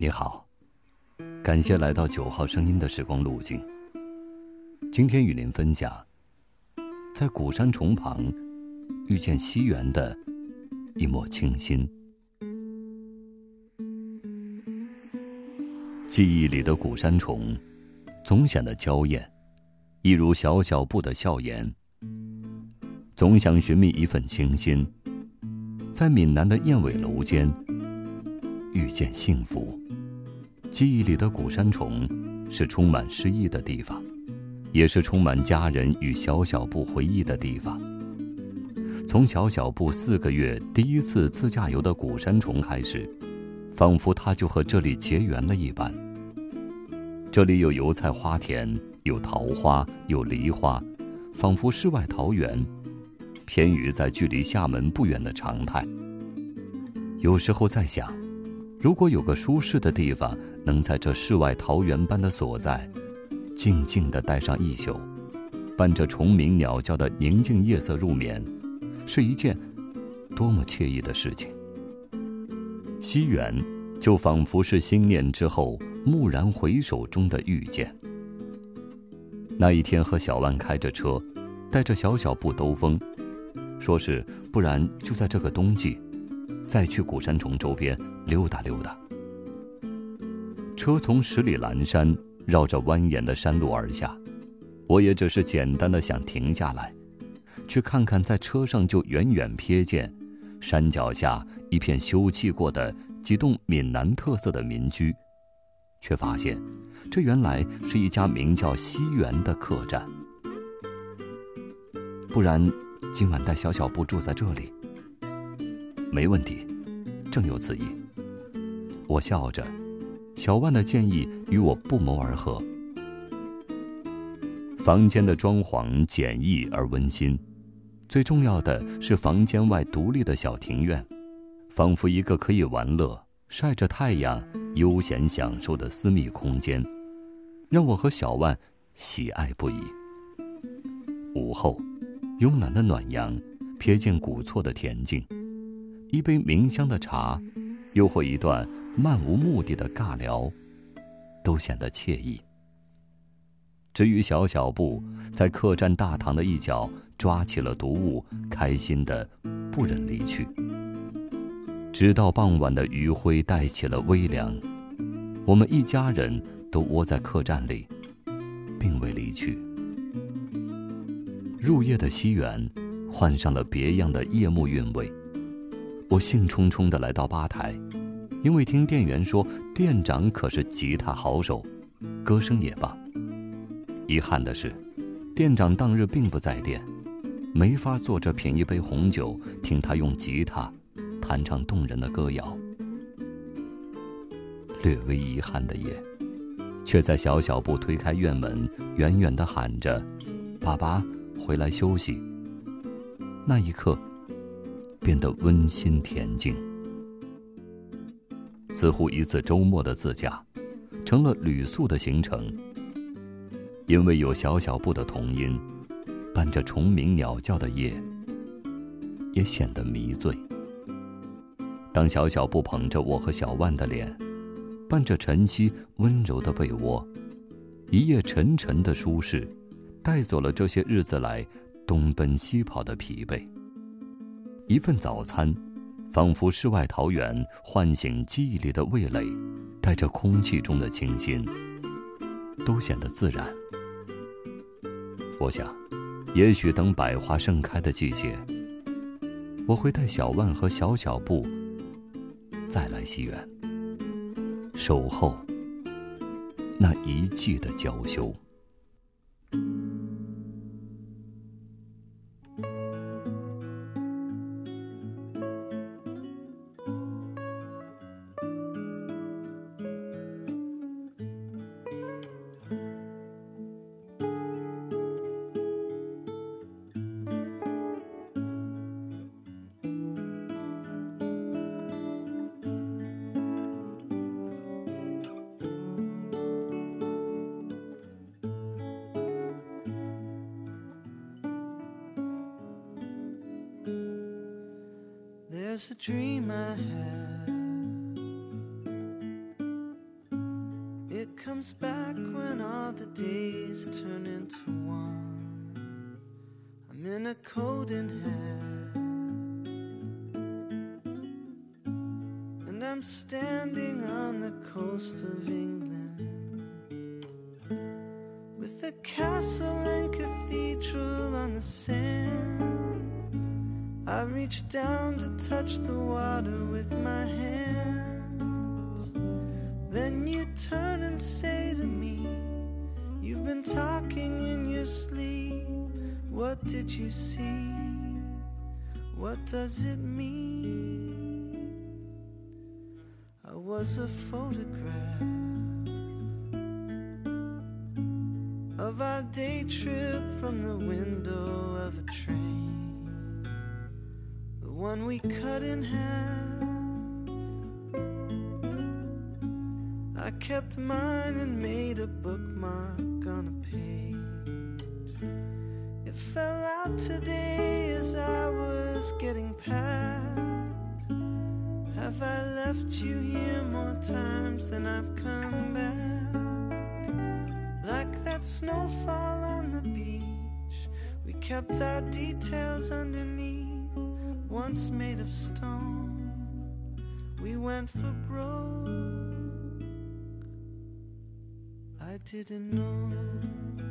你好，感谢来到九号声音的时光路径。今天与您分享，在古山重旁遇见西园的一抹清新。记忆里的古山重，总显得娇艳，一如小小布的笑颜。总想寻觅一份清新，在闽南的燕尾楼间遇见幸福。记忆里的古山重，是充满诗意的地方，也是充满家人与小小布回忆的地方。从小小布四个月第一次自驾游的古山重开始，仿佛他就和这里结缘了一般。这里有油菜花田，有桃花，有梨花，仿佛世外桃源。偏于在距离厦门不远的长泰。有时候在想，如果有个舒适的地方，能在这世外桃源般的所在，静静地待上一宿，伴着虫鸣鸟叫的宁静夜色入眠，是一件多么惬意的事情。西园，就仿佛是心念之后蓦然回首中的遇见。那一天和小万开着车，带着小小布兜风。说是，不然就在这个冬季，再去古山重周边溜达溜达。车从十里蓝山绕着蜿蜒的山路而下，我也只是简单的想停下来，去看看在车上就远远瞥见，山脚下一片修葺过的几栋闽南特色的民居，却发现，这原来是一家名叫西园的客栈。不然。今晚带小小布住在这里，没问题，正有此意。我笑着，小万的建议与我不谋而合。房间的装潢简易而温馨，最重要的是房间外独立的小庭院，仿佛一个可以玩乐、晒着太阳、悠闲享受的私密空间，让我和小万喜爱不已。午后。慵懒的暖阳，瞥见古厝的恬静，一杯茗香的茶，又或一段漫无目的的尬聊，都显得惬意。至于小小布，在客栈大堂的一角抓起了毒物，开心的不忍离去。直到傍晚的余晖带起了微凉，我们一家人都窝在客栈里，并未离去。入夜的西园，换上了别样的夜幕韵味。我兴冲冲地来到吧台，因为听店员说店长可是吉他好手，歌声也棒。遗憾的是，店长当日并不在店，没法坐着品一杯红酒，听他用吉他弹唱动人的歌谣。略微遗憾的夜，却在小小布推开院门，远远地喊着：“爸爸。”回来休息。那一刻，变得温馨恬静，似乎一次周末的自驾，成了旅宿的行程。因为有小小布的童音，伴着虫鸣鸟叫的夜，也显得迷醉。当小小布捧着我和小万的脸，伴着晨曦温柔的被窝，一夜沉沉的舒适。带走了这些日子来东奔西跑的疲惫。一份早餐，仿佛世外桃源，唤醒记忆里的味蕾，带着空气中的清新，都显得自然。我想，也许等百花盛开的季节，我会带小万和小小布再来西园，守候那一季的娇羞。There's a dream I have It comes back when all the days turn into one. I'm in a coat and hat. And I'm standing on the coast of England. With a castle and cathedral on the sand. I reach down to touch the water with my hands. Then you turn and say to me, You've been talking in your sleep. What did you see? What does it mean? I was a photograph of our day trip from the window of a train. One we cut in half. I kept mine and made a bookmark on a page. It fell out today as I was getting packed. Have I left you here more times than I've come back? Like that snowfall on the beach, we kept our details underneath, once made of stone. We went for broke. I didn't know.